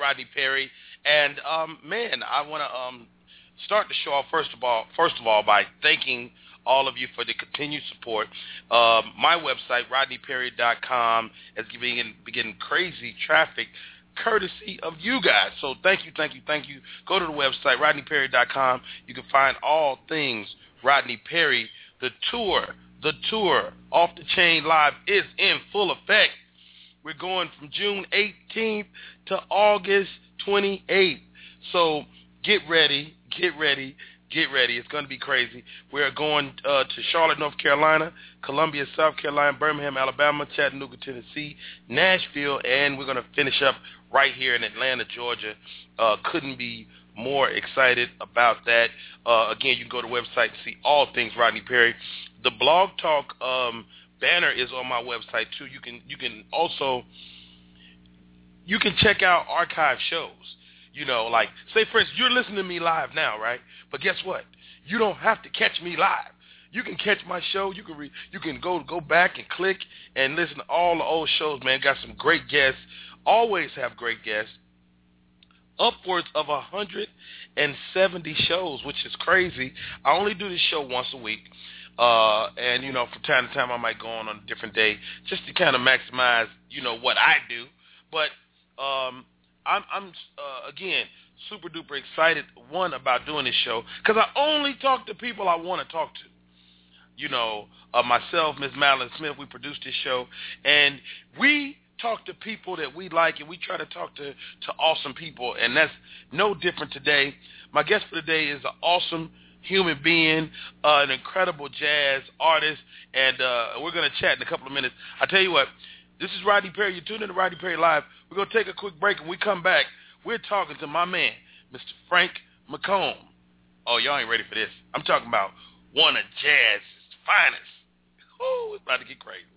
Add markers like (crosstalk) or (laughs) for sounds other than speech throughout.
Rodney Perry. And um, man, I want to um, start the show off first of all, first of all, by thanking all of you for the continued support. Uh, my website, RodneyPerry.com, is beginning, beginning crazy traffic courtesy of you guys. So thank you, thank you, thank you. Go to the website, RodneyPerry.com. You can find all things Rodney Perry. The tour, the tour, Off the Chain Live is in full effect. Going from June 18th to August 28th. So get ready, get ready, get ready. It's going to be crazy. We're going uh, to Charlotte, North Carolina, Columbia, South Carolina, Birmingham, Alabama, Chattanooga, Tennessee, Nashville, and we're going to finish up right here in Atlanta, Georgia. Uh, couldn't be more excited about that. Uh, again, you can go to the website and see all things Rodney Perry. The Blog Talk um, banner is on my website too. You can you can also you can check out archive shows. You know, like say for instance, you're listening to me live now, right? But guess what? You don't have to catch me live. You can catch my show. You can re, you can go go back and click and listen to all the old shows. Man, got some great guests. Always have great guests. Upwards of a hundred and seventy shows, which is crazy. I only do this show once a week. Uh, and you know, from time to time, I might go on on a different day just to kind of maximize, you know, what I do. But um, I'm, I'm uh, again super duper excited one about doing this show because I only talk to people I want to talk to. You know, uh, myself, Ms. Madeline Smith, we produce this show, and we talk to people that we like, and we try to talk to to awesome people, and that's no different today. My guest for today is an awesome human being, uh, an incredible jazz artist, and uh, we're going to chat in a couple of minutes. I tell you what, this is Rodney Perry. You're tuned in to Rodney Perry Live. We're going to take a quick break, and we come back. We're talking to my man, Mr. Frank McComb. Oh, y'all ain't ready for this. I'm talking about one of jazz's finest. Oh, it's about to get crazy.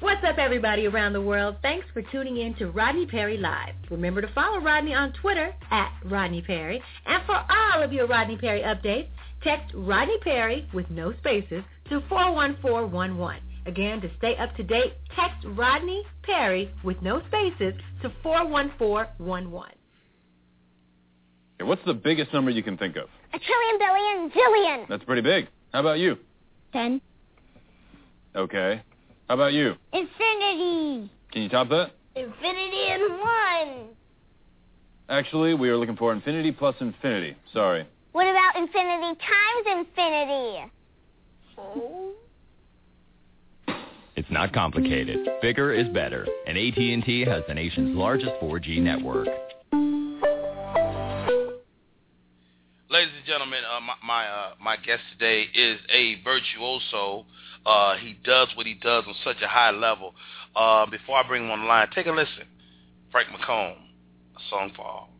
What's up, everybody around the world? Thanks for tuning in to Rodney Perry Live. Remember to follow Rodney on Twitter at Rodney Perry. And for all of your Rodney Perry updates, text Rodney Perry with no spaces to 41411. Again, to stay up to date, text Rodney Perry with no spaces to 41411. Okay, what's the biggest number you can think of? A trillion, billion, zillion. That's pretty big. How about you? Ten. Okay. How about you? Infinity. Can you top that? Infinity and one. Actually, we are looking for infinity plus infinity. Sorry. What about infinity times infinity? Oh. (laughs) It's not complicated. Bigger is better, and AT&T has the nation's largest 4G network. Ladies and gentlemen, uh, my my, uh, my guest today is a virtuoso. Uh, he does what he does on such a high level. Uh, before I bring him on the line, take a listen. Frank McComb, a song for all.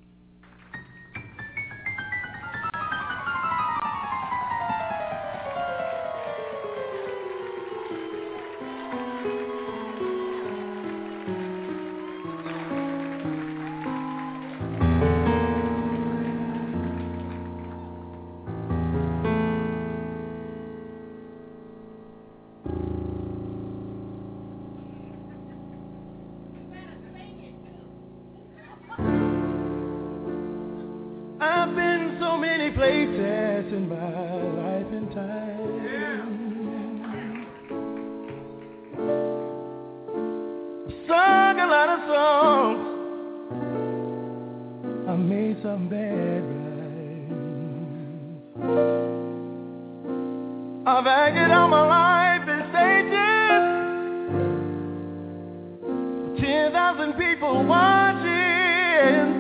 Thousand people watching.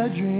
A dream.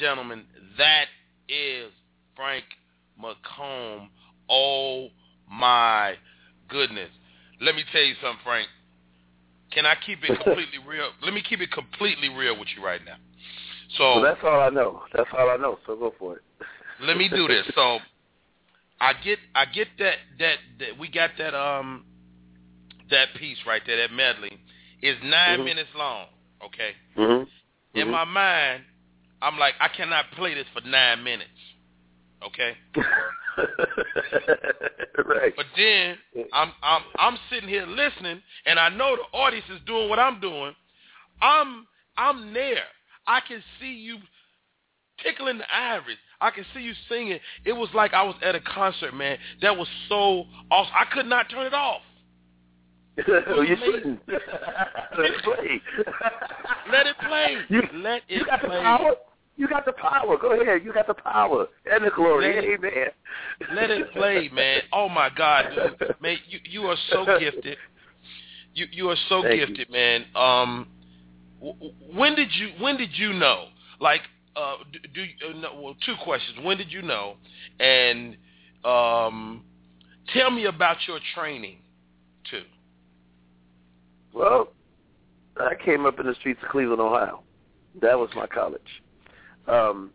Gentlemen, that is Frank McComb. Oh my goodness. Let me tell you something, Frank. Can I keep it (laughs) completely real? Let me keep it completely real with you right now. So Well, that's all I know. That's all I know. So go for it. (laughs) let me do this. So I get I get that that that we got that um that piece right there, that medley is 9 Mhm. minutes long. Okay. Mhm. In my mind, I'm like, I cannot play this for nine minutes. Okay. (laughs) right. But then I'm I'm I'm sitting here listening, and I know the audience is doing what I'm doing. I'm I'm there. I can see you tickling the ivories. I can see you singing. It was like I was at a concert, man. That was so awesome. I could not turn it off. (laughs) well, you shouldn't. (laughs) Let it play. Let it play. You, Let it you got play. the power. You got the power. Go ahead. You got the power and the glory. Let it- Amen. Let it play, man. Oh my God, dude. Man, you you are so gifted. You you are so Thank you. gifted, man. Um, when did you when did you know? Like, uh, do, do you, uh, no, well, two questions. When did you know? And um, tell me about your training, too. Well, I came up in the streets of Cleveland, Ohio. That was my college. Um,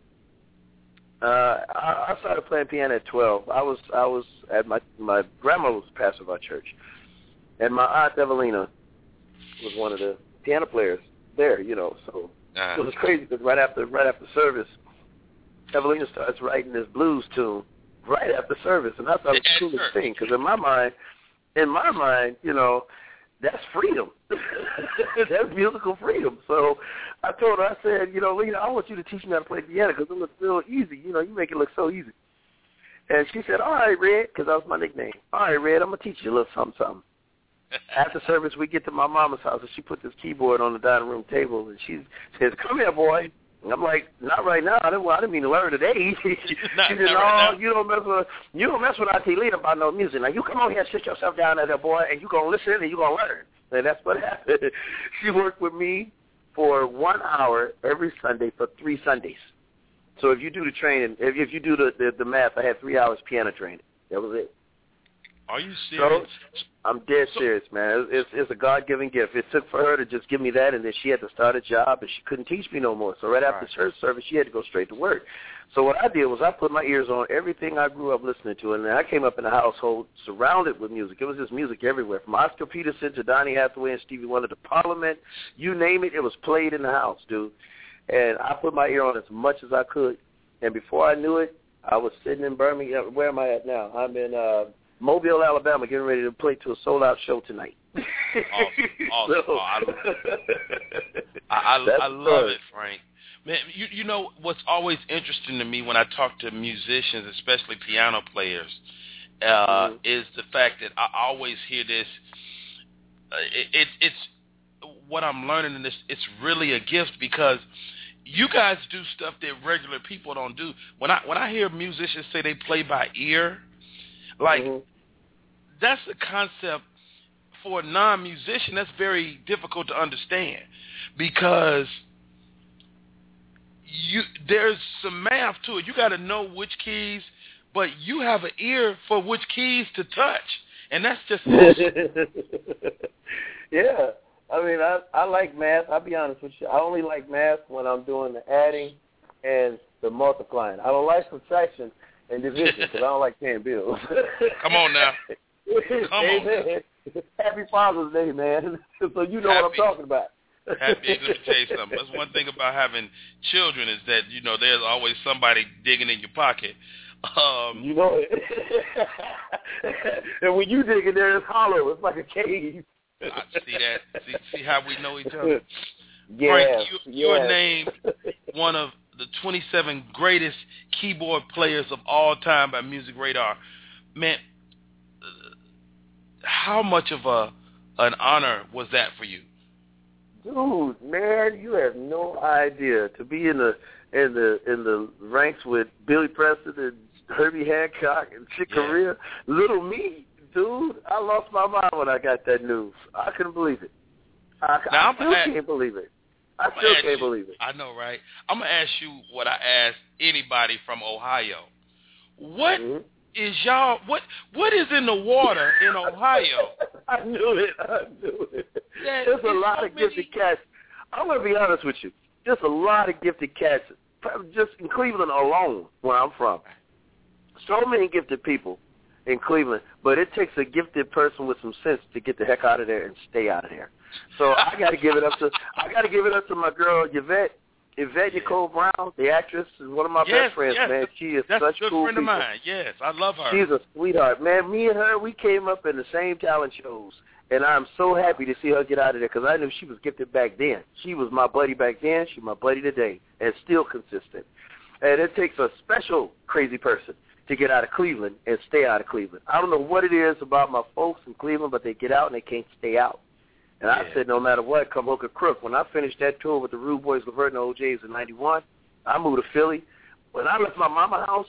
uh, I, I started playing piano at 12. I was I was at my my grandma was pastor of our church, and my aunt Evelina was one of the piano players there. You know, so Uh, it was crazy because right after right after service, Evelina starts writing this blues tune right after service, and I thought it was the coolest thing because in my mind, in my mind, you know, that's freedom. (laughs) that's musical freedom. So I told her, I said, you know, Lena, I want you to teach me how to play piano because it looks real easy. You know, you make it look so easy. And she said, all right, Red, because that was my nickname. All right, Red, I'm going to teach you a little something, something. (laughs) After service, we get to my mama's house, and she put this keyboard on the dining room table, and she says, come here, boy. And I'm like, not right now. I didn't, well, I didn't mean to learn today. (laughs) she Not- said, no, right now." you don't mess with you don't mess with Auntie Lena about no music. Now you come on here and sit yourself down there, boy, and you gonna listen and you gonna learn. And that's what (laughs) happened. she worked with me for one hour every Sunday for three Sundays. So if you do the training, if, if you do the, the the math, I had three hours piano training. That was it. Are you serious? I'm dead serious, man. It's, it's, it's a God-given gift. It took for her to just give me that, and then she had to start a job, and she couldn't teach me no more. So right after Right. church service, she had to go straight to work. So what I did was I put my ears on everything I grew up listening to, and then I came up in a household surrounded with music. It was just music everywhere, from Oscar Peterson to Donny Hathaway and Stevie Wonder to Parliament. You name it, it was played in the house, dude. And I put my ear on as much as I could, and before I knew it, I was sitting in Birmingham. Where am I at now? I'm in uh Mobile, Alabama, getting ready to play to a sold-out show tonight. Awesome, (laughs) awesome. So- Oh, I love I, I, I love fun. it, Frank. Man, you you know what's always interesting to me when I talk to musicians, especially piano players, uh, Mhm. is the fact that I always hear this. Uh, it, it, it's what I'm learning in this. It's really a gift because you guys do stuff that regular people don't do. When I when I hear musicians say they play by ear, like Mhm. that's a concept for a non-musician that's very difficult to understand because you there's some math to it. You got to know which keys, but you have an ear for which keys to touch, and that's just (laughs) awesome. yeah. I mean, I I like math. I'll be honest with you. I only like math when I'm doing the adding and the multiplying. I don't like subtraction and division because I don't like paying bills. (laughs) Come on now. (laughs) Come Amen. Happy Father's Day, man. (laughs) so you know what I'm talking about. Happy, let me tell you something. That's one thing about having children is that you know there's always somebody digging in your pocket. Um, You know it. and when you dig in there, it's hollow. It's like a cave. I see that. See, see how we know each other. Yes, Frank, you, you're named one of the 27 greatest keyboard players of all time by Music Radar. Man, uh, how much of a an honor was that for you? Dude, man, you have no idea to be in the in the in the ranks with Billy Preston and Herbie Hancock and Chick Yeah. Corea. Little me, dude, I lost my mind when I got that news. I couldn't believe it. I, Now, I I'm still at- can't believe it. I still can't you- believe it. I know, right? I'm gonna ask you what I asked anybody from Ohio. What Mhm. is y'all? What what is in the water in Ohio? (laughs) I knew it. I knew it. That There's a lot so of gifted cats. I'm to be honest with you. There's a lot of gifted cats, just in Cleveland alone, where I'm from. So many gifted people in Cleveland, but it takes a gifted person with some sense to get the heck out of there and stay out of there. So I got to give it up to I got to give it up to my girl Yvette. Yvette Nicole Brown, the actress, is one of my yes, best friends, yes, man. She is that's such a good cool friend people. of mine. Yes, I love her. She's a sweetheart, man. Me and her, we came up in the same talent shows, and I'm so happy to see her get out of there because I knew she was gifted back then. She was my buddy back then. She's my buddy today, and still consistent. And it takes a special crazy person to get out of Cleveland and stay out of Cleveland. I don't know what it is about my folks in Cleveland, but they get out and they can't stay out. And I said, no matter what, come hook or crook. When I finished that tour with the Rude Boys, Levert, and OJs in '91, I moved to Philly. When I left my mama house,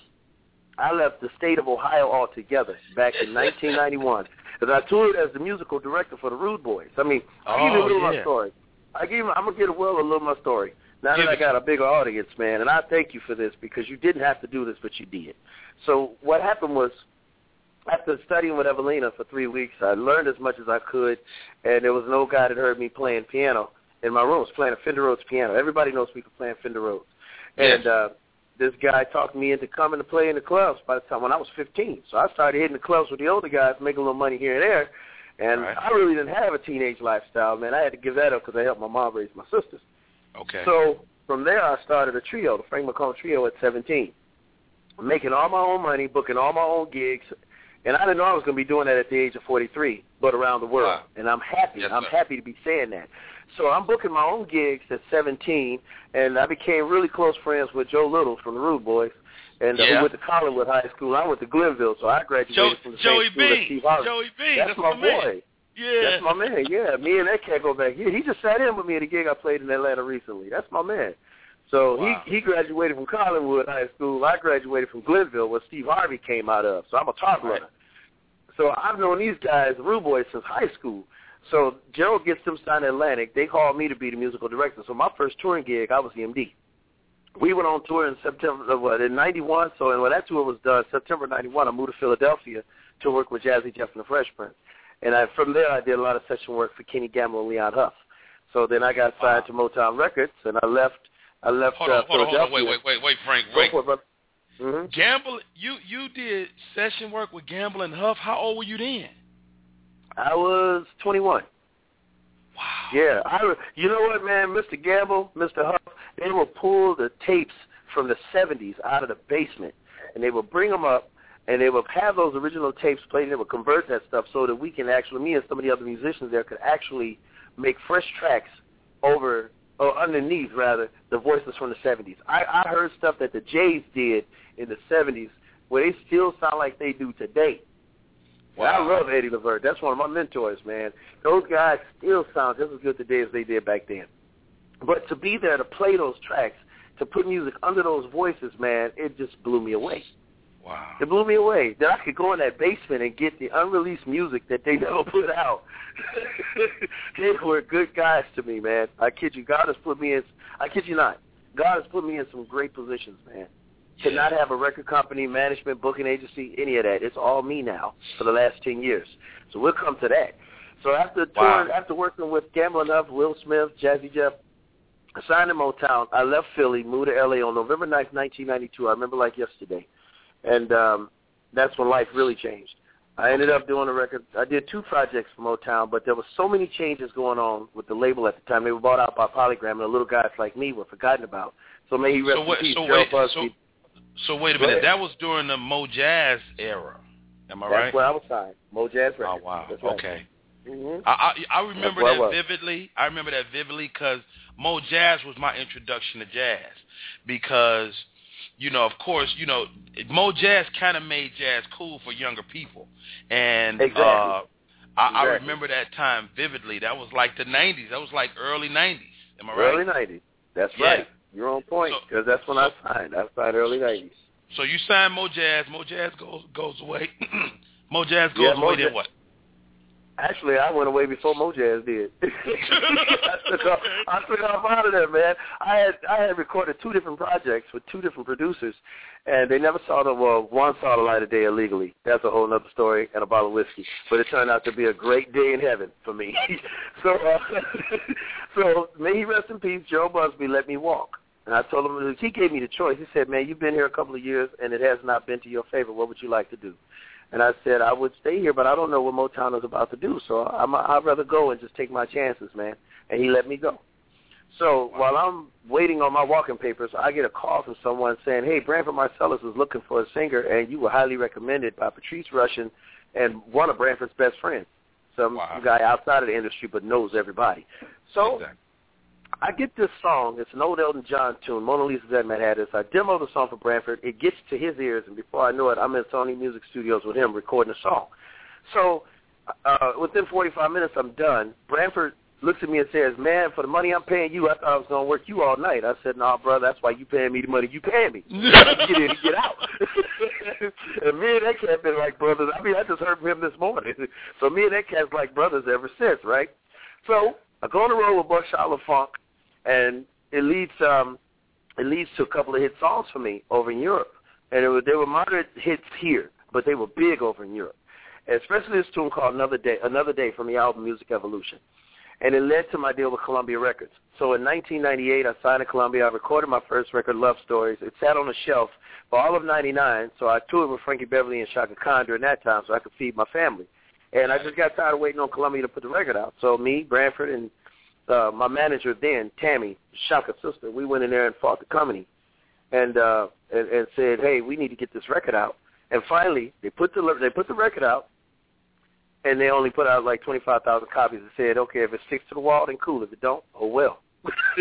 I left the state of Ohio altogether back in (laughs) 1991 because I toured as the musical director for the Rude Boys. I mean, I give you a Oh, little yeah. my story. I give you, I'm gonna get a well a little of my story. Now that I got a bigger audience, man, and I thank you for this because you didn't have to do this, but you did. So what happened was, after studying with Evelina for three weeks, I learned as much as I could, and there was no guy that heard me playing piano in my room. I was playing a Fender Rhodes piano. Everybody knows me for playing Fender Rhodes. Yes. And uh, this guy talked me into coming to play in the clubs by the time when I was 15. So I started hitting the clubs with the older guys, making a little money here and there. And Right. I really didn't have a teenage lifestyle, man. I had to give that up because I helped my mom raise my sisters. Okay. So from there, I started a trio, the Frank McComb Trio, at 17, making all my own money, booking all my own gigs, and I didn't know I was going to be doing that at the age of 43, but around the world. Wow. And I'm happy. Yes, I'm sir. happy to be saying that. So I'm booking my own gigs at 17, and I became really close friends with Joe Little from the Rude Boys, and uh, Yeah. who went to Collinwood High School. I went to Glenville, so I graduated Joe, from the Joey same school as B. Steve Harvey. Joey B. That's, That's my man. boy. Yeah. That's my man. Yeah, me and that cat go back. He, he just sat in with me at a gig I played in Atlanta recently. That's my man. So Wow. he he graduated from Collinwood High School. I graduated from Glenville, where Steve Harvey came out of. So I'm a top Right. So I've known these guys, the Rude Boys, since high school. So Joe gets them signed to Atlantic. They called me to be the musical director. So my first touring gig, I was the MD. We went on tour in September, uh, what, in '91. So and when that tour was done, September '91, I moved to Philadelphia to work with Jazzy Jeff and the Fresh Prince. And I, from there, I did a lot of session work for Kenny Gamble and Leon Huff. So then I got signed to Motown Records, and I left. I left Hold uh, on, hold on, hold on. Philadelphia. Wait, wait, wait, wait, Frank. Wait. for it, brother. hmm Gamble, you you did session work with Gamble and Huff. How old were you then? I was 21. Wow. Yeah, I. You know what, man? Mr. Gamble, Mr. Huff, they will pull the tapes from the '70s out of the basement, and they will bring them up, and they would have those original tapes played, and they would convert that stuff so that we can actually, me and some of the other musicians there, could actually make fresh tracks over or underneath rather the voices from the '70s. I, I heard stuff that the Jays did in the '70s where they still sound like they do today. Well, I love Eddie Levert. That's one of my mentors, man. Those guys still sound just as good today as they did back then. But to be there to play those tracks, to put music under those voices, man, it just blew me away. Wow. It blew me away that I could go in that basement and get the unreleased music that they (laughs) never put out. (laughs) they were good guys to me, man. I kid you. God has put me in. I kid you not. God has put me in some great positions, man. To not have a record company, management, booking agency, any of that. It's all me now for the last ten years. So we'll come to that. So after Wow. touring, after working with Gamble and Huff, Will Smith, Jazzy Jeff, I signed to Motown. I left Philly, moved to LA on November 9th, 1992. I remember like yesterday. And um, that's when life really changed. I ended up doing a record. I did two projects for Motown, but there were so many changes going on with the label at the time. They were bought out by Polygram, and the little guys like me were forgotten about. So may he rest So in wait, peace, so wait, so, so wait a Go minute. ahead. That was during the Mo Jazz era. Am I That's right? where I was signed. Mo Jazz Oh Records. wow. Right. Okay. hmm I I, I remember where I that vividly. I remember that vividly because Mo Jazz was my introduction to jazz. Because, you know, of course, you know, Mo Jazz kind of made jazz cool for younger people, and Exactly. uh, I, I remember that time vividly. That was like the '90s. That was like early '90s. Am I right? Early 90s. That's Yeah. right. You're on point So- because that's when I signed. I signed early 90s. So you signed Mo Jazz. Mo Jazz goes goes away. (clears throat) Mo Jazz goes Yeah, Mo away. Then what? Actually, I went away before Mo Jazz did. (laughs) I took off. I took off out of there, man. I had I had recorded two different projects with two different producers, and they never saw the well. One saw the light of day illegally. That's a whole other story and a bottle of whiskey. But it turned out to be a great day in heaven for me. (laughs) so, uh, (laughs) so may he rest in peace. Joe Busby let me walk. And I told him he gave me the choice. He said, "Man, you've been here a couple of years, and it has not been to your favor. What would you like to do?" And I said, I would stay here, but I don't know what Motown is about to do. So I'm, I'd rather go and just take my chances, man. And he let me go. So while I'm waiting on my walking papers, I get a call from someone saying, hey, Branford Marsalis is looking for a singer, and you were highly recommended by Patrice Rushen and one of Branford's best friends, some Wow. guy outside of the industry but knows everybody. So Exactly. I get this song. It's an old Elton John tune. Mona Lisas and Mad Hatters. I demo the song for Branford. It gets to his ears, and before I know it, I'm in Sony Music Studios with him recording the song. So uh, within 45 minutes, I'm done. Branford looks at me and says, man, for the money I'm paying you, I thought I was going to work you all night. I said, nah, brother, that's why you paying me the money you paying me. (laughs) get in and get out. (laughs) and me and that cat been like brothers. I mean, I just heard from him this morning. (laughs) so me and that cat's like brothers ever since, right? So I go on the road with Buckshot LeFonque, and it leads um, it leads to a couple of hit songs for me over in Europe, and it was, they were moderate hits here, but they were big over in Europe, and especially this tune called Another Day, Another Day from the album Music Evolution, and it led to my deal with Columbia Records. So in 1998, I signed to Columbia. I recorded my first record, Love Stories. It sat on a shelf for all of '99, so I toured with Frankie Beverly and Chaka Khan during that time, so I could feed my family. And I just got tired of waiting on Columbia to put the record out. So me, Branford, and uh, my manager then, Tammy, Chaka's sister, we went in there and fought the company, and uh, and, and said, hey, we need to get this record out. And finally, they put the they put the record out, and they only put out like twenty five thousand copies. They said, okay, if it sticks to the wall, then cool. If it don't, oh well. (laughs)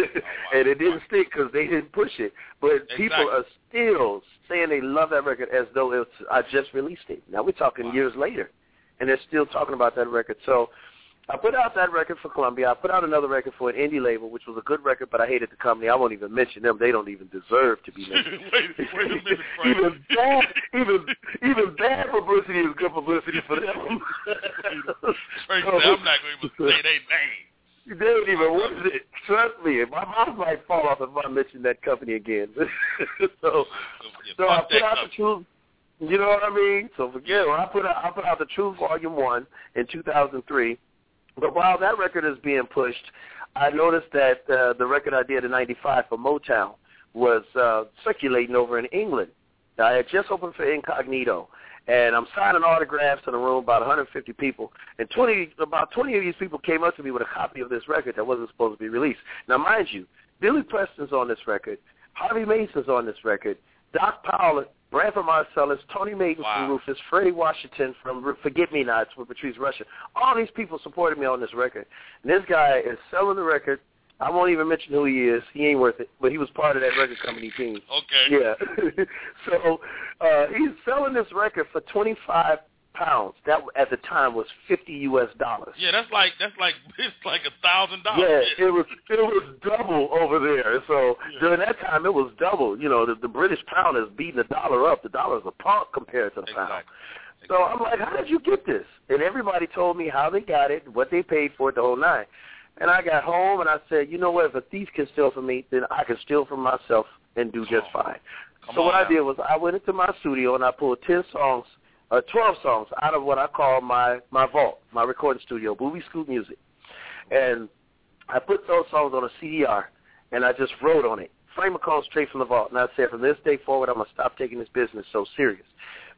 and it didn't stick because they didn't push it. But people are still saying they love that record as though it's I just released it. Now we're talking Wow. years later, and they're still talking about that record. So I put out that record for Columbia. I put out another record for an indie label, which was a good record, but I hated the company. I won't even mention them. They don't even deserve to be (laughs) mentioned. wait, wait a minute, Frank. (laughs) even bad, even even bad publicity is good publicity for them. Frank (laughs) said, I'm not going to even say their name. They don't even worth it. Trust me, my mouth might fall off if I mention that company again. so, so I put out the company. truth. You know what I mean? So forget. When I put out, I put out the Truth Volume One in 2003. But while that record is being pushed, I noticed that uh, the record I did in '95 for Motown was uh, circulating over in England. I had just opened for Incognito, and I'm signing autographs in a room about 150 people, and 20 about 20 of these people came up to me with a copy of this record that wasn't supposed to be released. Now, mind you, Billy Preston's on this record, Harvey Mason's on this record, Doc Powell, Branford Marsalis, Tony Maiden Wow. from Rufus, Freddie Washington from Forget Me Nots with Patrice Rushen. All these people supported me on this record. And this guy is selling the record. I won't even mention who he is. He ain't worth it, but he was part of that record company team. Okay. Yeah. (laughs) so uh, he's selling this record for 25 pounds. That at the time was 50 U.S. dollars. Yeah, that's like that's like (laughs) it's like a thousand dollars. Yeah, it was it was double over there. So during that time, it was double. You know, the, the British pound is beating the dollar up. The dollar is a punk compared to the pound. Exactly. So I'm like, how did you get this? And everybody told me how they got it, what they paid for it, the whole nine. And I got home and I said, you know what? If a thief can steal from me, then I can steal from myself and do just fine. Come so what now. I did was I went into my studio and I pulled ten songs, uh, twelve songs out of what I call my my vault, my recording studio, Boobeescoot Music, and I put those songs on a CDR and I just wrote on it. Frank McComb straight from the vault, and I said from this day forward I'm gonna stop taking this business so serious.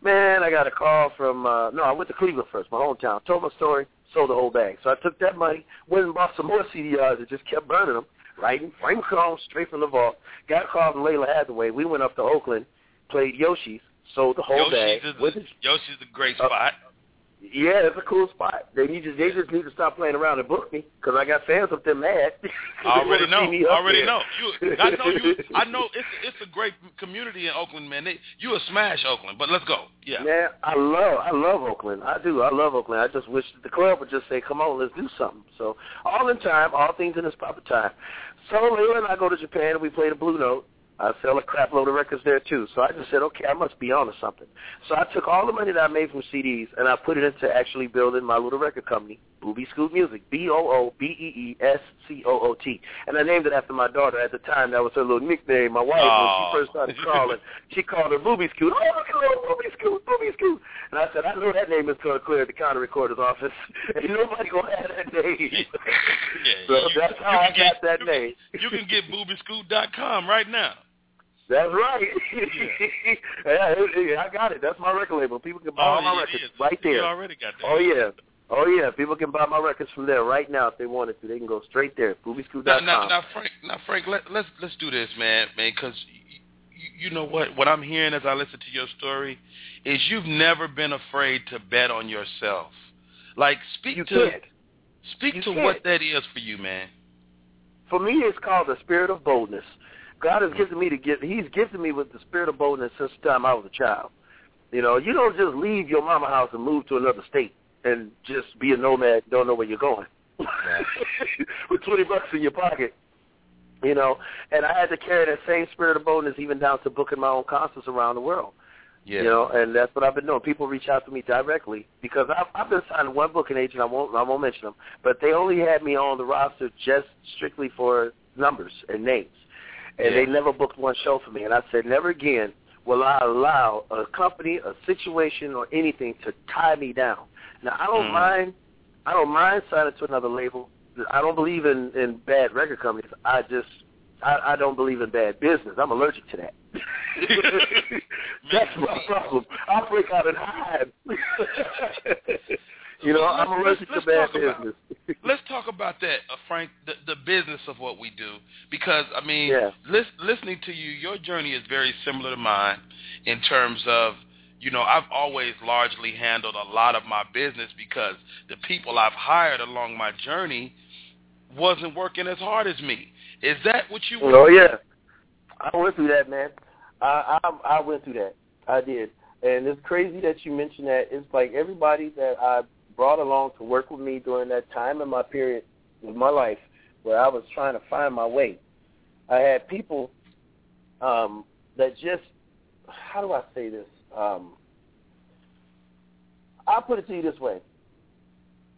Man, I got a call from uh no, I went to Cleveland first, my hometown. Told my story, sold the whole bag. So I took that money, went and bought some more CDRs and just kept burning them. Writing Frank McComb straight from the vault. Got a call from Lalah Hathaway. We went up to Oakland, played Yoshi's, sold the whole. Yoshi's is, With a, Yoshi's a great Uh, spot. yeah, it's a cool spot. They need to, they just need to stop playing around and book me because I got fans up there mad. (laughs) I already know. up Already there. know. You, I know you. I know (laughs) it's it's a great community in Oakland, man. They, you a smash Oakland, but let's go. Yeah. Man, I love I love Oakland. I do. I love Oakland. I just wish that the club would just say, "Come on, let's do something." So all in time, all things in its proper time. So Lalah and I go to Japan and we play the Blue Note. I sell a crap load of records there too. So I just said, okay, I must be on to something. So I took all the money that I made from CDs and I put it into actually building my little record company, Boobeescoot Music, B O O B E E S C O O T. And I named it after my daughter. At the time, that was her little nickname. My wife, Oh. when she first started (laughs) calling, she called her Booby Scoot. Oh, look at little Booby Scoot, Booby Scoot. And I said, I know that name is going to clear at the county recorder's office. (laughs) Ain't nobody going to have that name. (laughs) Yeah, so you- that's how I can got that name. You can get boobyscoot.com right now. That's right. yeah, (laughs) it- I got it. That's my record label. People can buy all my Oh, records is. right there. You already got that. Oh yeah. Oh yeah. People can buy my records from there right now if they wanted to. They can go straight there. Now, now, now, Frank, now, Frank, let, let's let's do this, man, man, because you, you know what? What I'm hearing as I listen to your story is you've never been afraid to bet on yourself. Like, speak You to can't. speak You to can't. what that is for you, man. For me, it's called the spirit of boldness. God has given me to give. He's gifted me with the spirit of boldness since the time I was a child. You know, you don't just leave your mama house and move to another state and just be a nomad. Don't know where you're going. (laughs) with twenty bucks in your pocket. You know, and I had to carry that same spirit of boldness even down to booking my own concerts around the world. Yeah. You know, and that's what I've been doing. People reach out to me directly because I've, I've been signed to one booking agent. I won't I won't mention them, but they only had me on the roster just strictly for numbers and names, and Yeah. they never booked one show for me. And I said, never again will I allow a company, a situation, or anything to tie me down. Now I don't Mhm. mind. I don't mind signing to another label. I don't believe in in bad record companies. I just I, I don't believe in bad business. I'm allergic to that. (laughs) That's my problem. I break out and hide. (laughs) you know, I'm Let's- allergic let's to bad talk about- business. Let's talk about that, uh, Frank, the business of what we do. Because, I mean, Yeah. lis- listening to you, your journey is very similar to mine in terms of, you know, I've always largely handled a lot of my business because the people I've hired along my journey wasn't working as hard as me. Is that what you Oh yeah, I went through that, man. I, I I went through that. I did, and it's crazy that you mentioned that. It's like everybody that I brought along to work with me during that time in my period of my life where I was trying to find my way. I had people um, that just how do I say this? Um, I'll put it to you this way.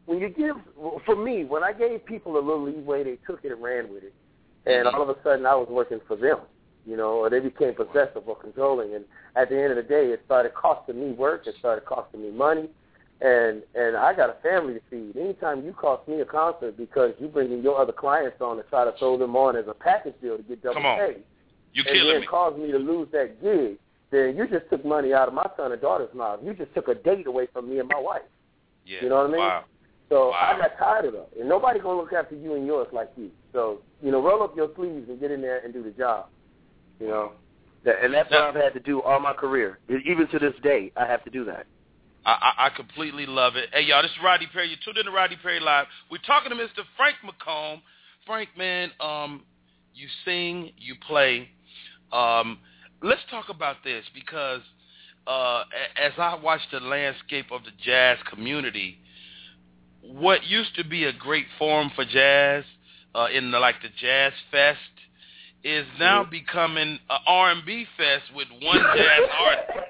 When you give, for me, when I gave people a little leeway, they took it and ran with it and all of a sudden I was working for them, you know, or they became possessive or controlling. And at the end of the day, it started costing me work. It started costing me money, and and I got a family to feed. Anytime you cost me a concert because you bring in your other clients on to try to throw them on as a package deal to get double Come on. pay, You and killing then me. cause me to lose that gig, then you just took money out of my son and daughter's mouth. You just took a date away from me and my wife. Yeah. You know what I mean? Wow. So Wow. I got tired of that. And nobody gonna look after you and yours like you. So, you know, roll up your sleeves and get in there and do the job. You know? And that's what I've had to do all my career. Even to this day, I have to do that. I, I, completely love it. Hey, y'all, this is Rodney Perry. You're tuned in to Rodney Perry Live. We're talking to Mr. Frank McComb. Frank, man, um, you sing, you play. Um, let's talk about this because uh, as I watch the landscape of the jazz community, what used to be a great forum for jazz uh, in the, like the Jazz Fest is now becoming a R&B fest with one jazz (laughs) artist.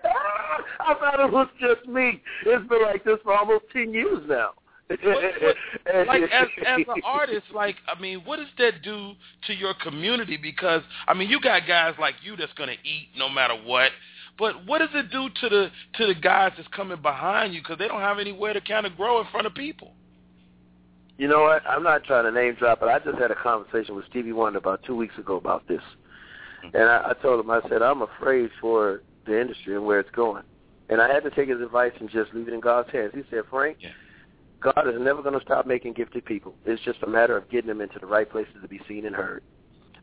(laughs) I thought it was just me. It's been like this for almost 10 years now. like as as an artist, like I mean, what does that do to your community? Because I mean, you got guys like you that's gonna eat no matter what. But what does it do to the to the guys that's coming behind you because they don't have anywhere to kind of grow in front of people? You know what? I'm not trying to name drop, but I just had a conversation with Stevie Wonder about two weeks ago about this, mm-hmm. and I, I told him I said I'm afraid for the industry and where it's going, and I had to take his advice and just leave it in God's hands. He said, Frank, Yeah. God is never going to stop making gifted people. It's just a matter of getting them into the right places to be seen and heard.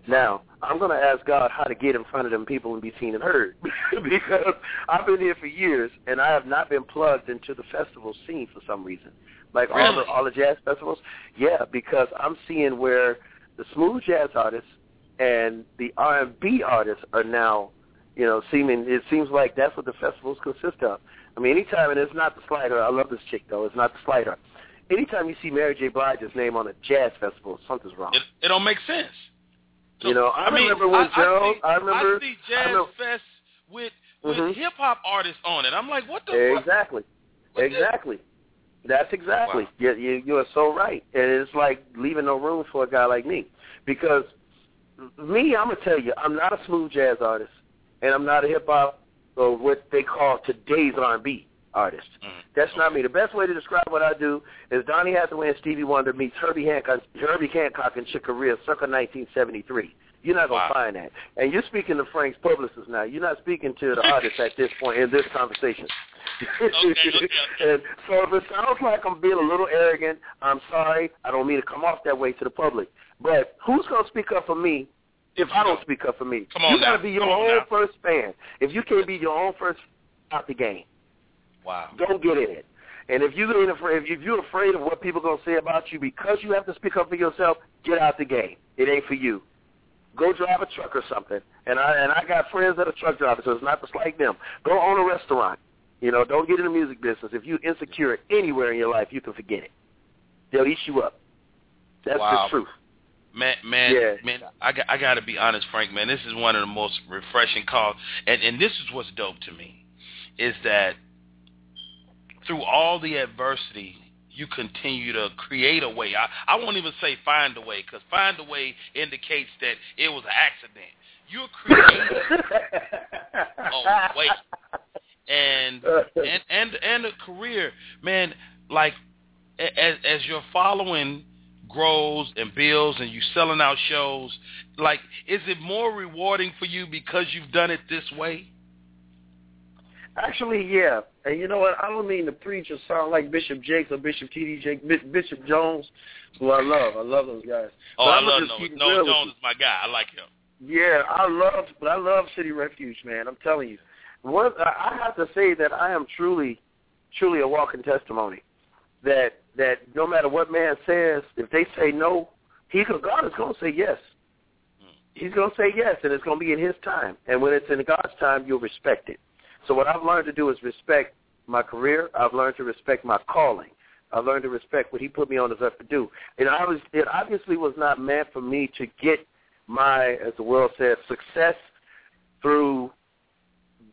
Now, I'm going to ask God how to get in front of them people and be seen and heard (laughs) because I've been here for years and I have not been plugged into the festival scene for some reason. Like all the all the jazz festivals, yeah, because I'm seeing where the smooth jazz artists and the R&B artists are now, you know, seeming. It seems like that's what the festivals consist of. I mean, anytime, and it's not the slider. I love this chick though. It's not the slider. Anytime you see Mary J. Blige's name on a jazz festival, something's wrong. It, it don't make sense. You know, I mean, remember when I, Gerald- I see, I remember- I see I jazz remember- fest with with Mhm. hip hop artists on it. I'm like, what the? Exactly. What the- Exactly. That's exactly. Wow. You, you you are so right, and it's like leaving no room for a guy like me, because me, I'm gonna tell you, I'm not a smooth jazz artist, and I'm not a hip hop or what they call today's R&B artist. Mhm. That's not me. The best way to describe what I do is Donny Hathaway and Stevie Wonder meets Herbie Hancock, Herbie Hancock and Chick Corea, circa 1973. You're not gonna Wow. find that. And you're speaking to Frank's publicist now. You're not speaking to the artist at this point in this conversation. okay. (laughs) and so if it sounds like I'm being a little arrogant, I'm sorry. I don't mean to come off that way to the public. But who's gonna speak up for me if I don't speak up for me? Come on you gotta be your own now. first fan. If you can't be your own first out the game, Wow. don't get in it. And if you ain't afraid, if you're afraid of what people are gonna say about you because you have to speak up for yourself, get out the game. It ain't for you. Go drive a truck or something. And I and I got friends that are truck drivers, so it's not just like them. Go own a restaurant. You know, don't get in the music business. If you're insecure anywhere in your life, you can forget it. They'll eat you up. That's Wow. the truth. Man, man, Yeah. man, I got, I got to be honest, Frank. Man, this is one of the most refreshing calls, and and this is what's dope to me, is that through all the adversity, you continue to create a way. I, I won't even say find a way, because find a way indicates that it was an accident. You're creating a way, and and and and a career, man. Like a- as you're following grows and builds, and you selling out shows, like is it more rewarding for you because you've done it this way? Actually, yeah. And you know what? I don't mean to preach or sound like Bishop Jakes or Bishop T.D. Jakes, Bi- Bishop Jones, who I love. I love those guys. Oh, But I love no, no Jones is my guy. I like him. Yeah, I love, but I love City Refuge, man. I'm telling you, one, I I have to say that I am truly, truly a walking testimony. That that no matter what man says, if they say no, he God is going to say yes. Hmm. He's going to say yes, and it's going to be in His time. And when it's in God's time, you'll respect it. So what I've learned to do is respect my career. I've learned to respect my calling. I've learned to respect what He put me on this earth to do. And I was, it obviously was not meant for me to get my, as the world says, success through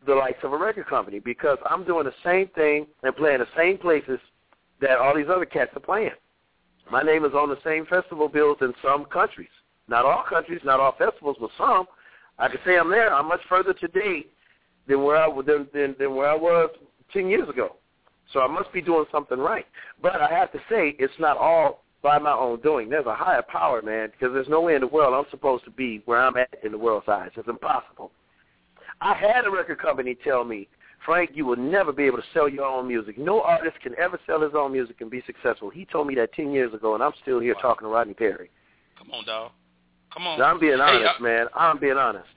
the likes of a record company because I'm doing the same thing and playing the same places that all these other cats are playing. My name is on the same festival bills in some countries. Not all countries, not all festivals, but some. I can say I'm there. I'm much further today than where I than, than, than where I was ten years ago. So I must be doing something right. But I have to say, it's not all by my own doing. There's a higher power, man, because there's no way in the world I'm supposed to be where I'm at in the world's eyes. It's impossible. I had a record company tell me, Frank, you will never be able to sell your own music. No artist can ever sell his own music and be successful. He told me that 10 years ago, and I'm still here talking to Rodney Perry. Come on, dog. Come on. Now, I'm being honest, uh, man. I'm being honest.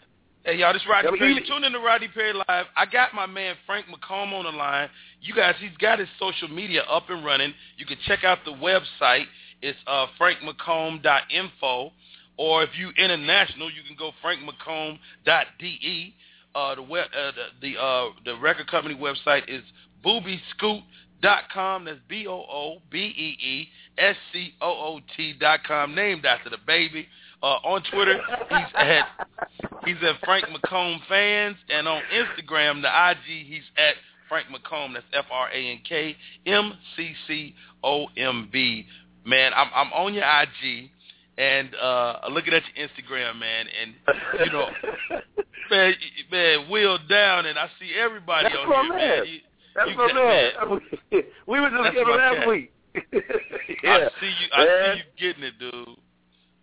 Hey, y'all, this is Rodney Perry. You tune in to Rodney Perry Live. I got my man Frank McComb on the line. You guys, he's got his social media up and running. You can check out the website. It's uh, frankmccomb.info. Or if you international, you can go frankmccomb.de. Uh, the, web, uh, the the uh, the record company website is boobeescoot.com. That's B O O B E E S C O O T dot com. Named after the baby. Uh, on Twitter, he's at he's at Frank McComb fans, and on Instagram, the IG, he's at Frank McComb. That's F R A N K M C C O M B. Man, I'm I'm on your IG and uh looking at your Instagram, man, and you know, man, man, wheel down, and I see everybody That's on here, man. man. You, That's you my got- man. (laughs) we were just together last cat. week. (laughs) I see you. I Man. see you getting it, dude.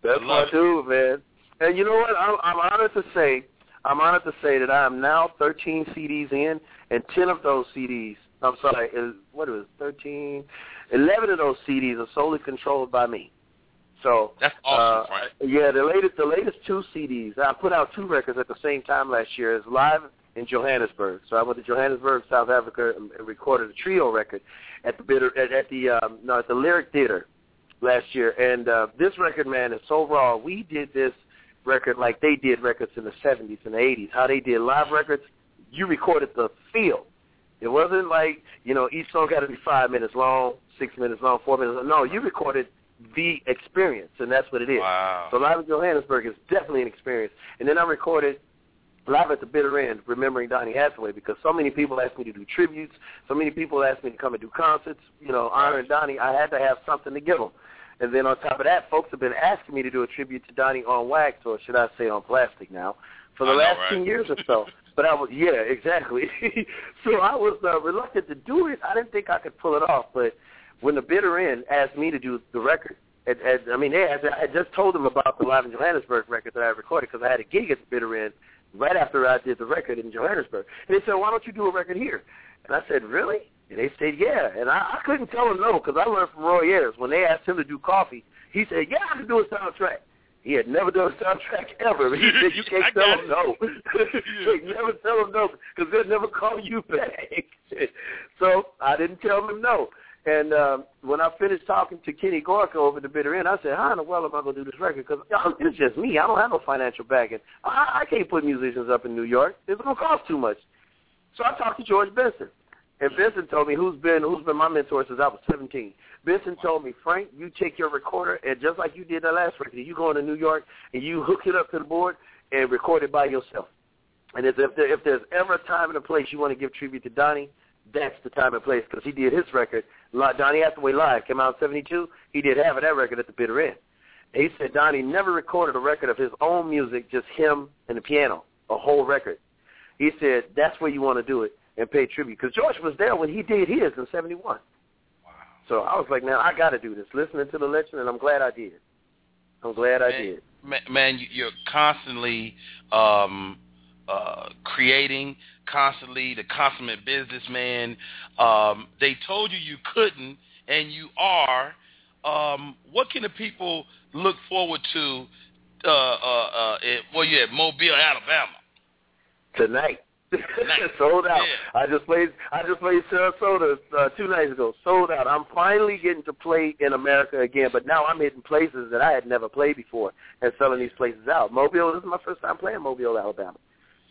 That's what I my dude, man. And you know what? I'm, I'm honored to say, I'm honored to say that I am now 13 CDs in, and 10 of those CDs, I'm sorry, is, what is it, 13? 11 of those CDs are solely controlled by me. So That's awesome, uh, yeah, the latest the latest two CDs. I put out two records at the same time last year. It's live in Johannesburg. So I went to Johannesburg, South Africa, and and recorded a trio record at the bitter at, at the um, no at the Lyric Theater last year. And uh, this record, man, is so raw. We did this record like they did records in the 70s and the 80s. How they did live records, you recorded the feel. It wasn't like you know each song got to be five minutes long, six minutes long, four minutes. long. No, you recorded the experience, and that's what it is. Wow. So live in Johannesburg is definitely an experience. And then I recorded live at the bitter end, remembering Donny Hathaway, because so many people asked me to do tributes. So many people asked me to come and do concerts. You know, honoring Donny, I had to have something to give them. And then on top of that, folks have been asking me to do a tribute to Donny on wax, or should I say on plastic now, for the I know, last right? 10 years or so. But I was, yeah, exactly. (laughs) so I was uh, reluctant to do it. I didn't think I could pull it off. But when the bitter end asked me to do the record, and, and, I mean, they had, I had just told them about the Live in Johannesburg record that I recorded because I had a gig at the bitter end right after I did the record in Johannesburg. And they said, why don't you do a record here? And I said, really? And they said, yeah. And I, I couldn't tell them no because I learned from Roy Ayers. When they asked him to do Coffee, he said, yeah, I can do a soundtrack. He had never done a soundtrack (laughs) ever. He said, you (laughs) can't tell it. him no. (laughs) you can't never tell him no because they'll never call you back. so I didn't tell him no. And um, when I finished talking to Kenny Gorka over the bitter end, I said, how in the world am I going to do this record? Because it's just me. I don't have no financial backing. I, I can't put musicians up in New York. It's going to cost too much. So I talked to George Benson. And Benson told me who's been who's been my mentor since I was 17. Benson told me, Frank, you take your recorder and just like you did that last record, you go into New York and you hook it up to the board and record it by yourself. And if, there, if there's ever a time and a place you want to give tribute to Donny, that's the time and place because he did his record. Donny Hathaway Live came out in 72. He did half of that record at the bitter end. And he said Donny never recorded a record of his own music, just him and the piano, a whole record. He said that's where you want to do it and pay tribute because George was there when he did his in 71. So I was like, man, I got to do this. Listening to the legend, and I'm glad I did. I'm glad I did. man, man, you- you're constantly um, uh, creating, constantly the consummate businessman. Um, they told you you couldn't, and you are. Um, what can the people look forward to? Uh, uh, uh, at, well, you at Mobile, Alabama. Tonight. (laughs) sold out. Yeah. I just played. I just played Sarasota uh, two nights ago. Sold out. I'm finally getting to play in America again, but now I'm hitting places that I had never played before and selling these places out. Mobile. This is my first time playing Mobile, Alabama.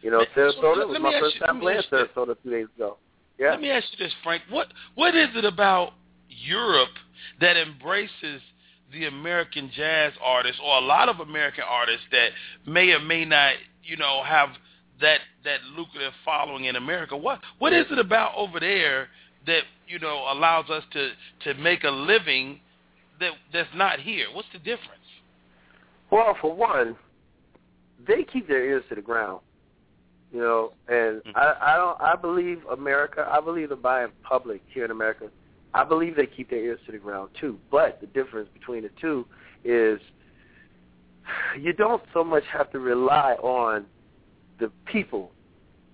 You know, Man, so Sarasota was my first you- time me playing Sarasota two days ago. Yeah. Let me ask you this, Frank. What what is it about Europe that embraces the American jazz artists or a lot of American artists that may or may not, you know, have that that lucrative following in America? What what is it about over there that, you know, allows us to to make a living that that's not here? What's the difference? Well, for one, they keep their ears to the ground. You know, and Mhm. I, I don't. I believe America. I believe the buying public here in America. I believe they keep their ears to the ground too. But the difference between the two is you don't so much have to rely on the people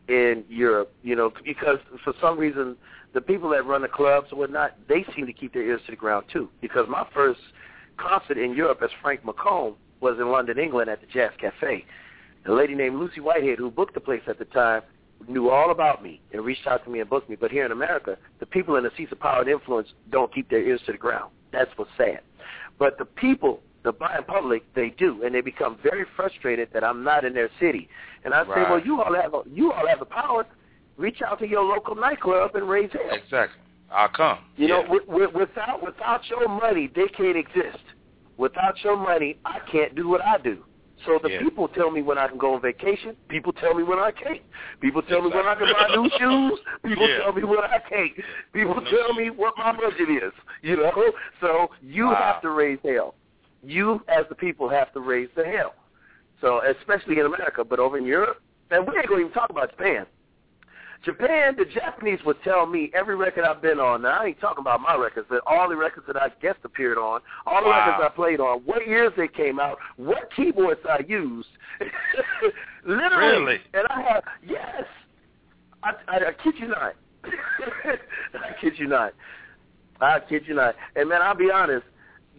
in Europe. You know, because for some reason the people that run the clubs or whatnot, they seem to keep their ears to the ground too. Because my first concert in Europe as Frank McComb was in London, England at the Jazz Cafe. A lady named Lucy Whitehead, who booked the place at the time, knew all about me and reached out to me and booked me. But here in America, the people in the seats of power and influence don't keep their ears to the ground. That's what's sad. But the people, the buying public, they do, and they become very frustrated that I'm not in their city. And I say, well, you all have you all have the power. Reach out to your local nightclub and raise hell. Exactly. I'll come. You Yeah. know, with, without without your money, they can't exist. Without your money, I can't do what I do. So the Yeah. people tell me when I can go on vacation. People tell me when I can't. People tell me when I can buy new shoes. People Yeah. tell me when I can't. People tell me what my budget is. You know. So you Wow. have to raise hell. You as the people have to raise the hell. So especially in America, but over in Europe, and we ain't gonna even talk about Japan. Japan, the Japanese would tell me every record I've been on. Now I ain't talking about my records, but all the records that I guest appeared on, all the Wow. records I played on, what years they came out, what keyboards I used. (laughs) Literally, Really? and I have yes. I, I, I kid you not. (laughs) I kid you not. I kid you not. And man, I'll be honest.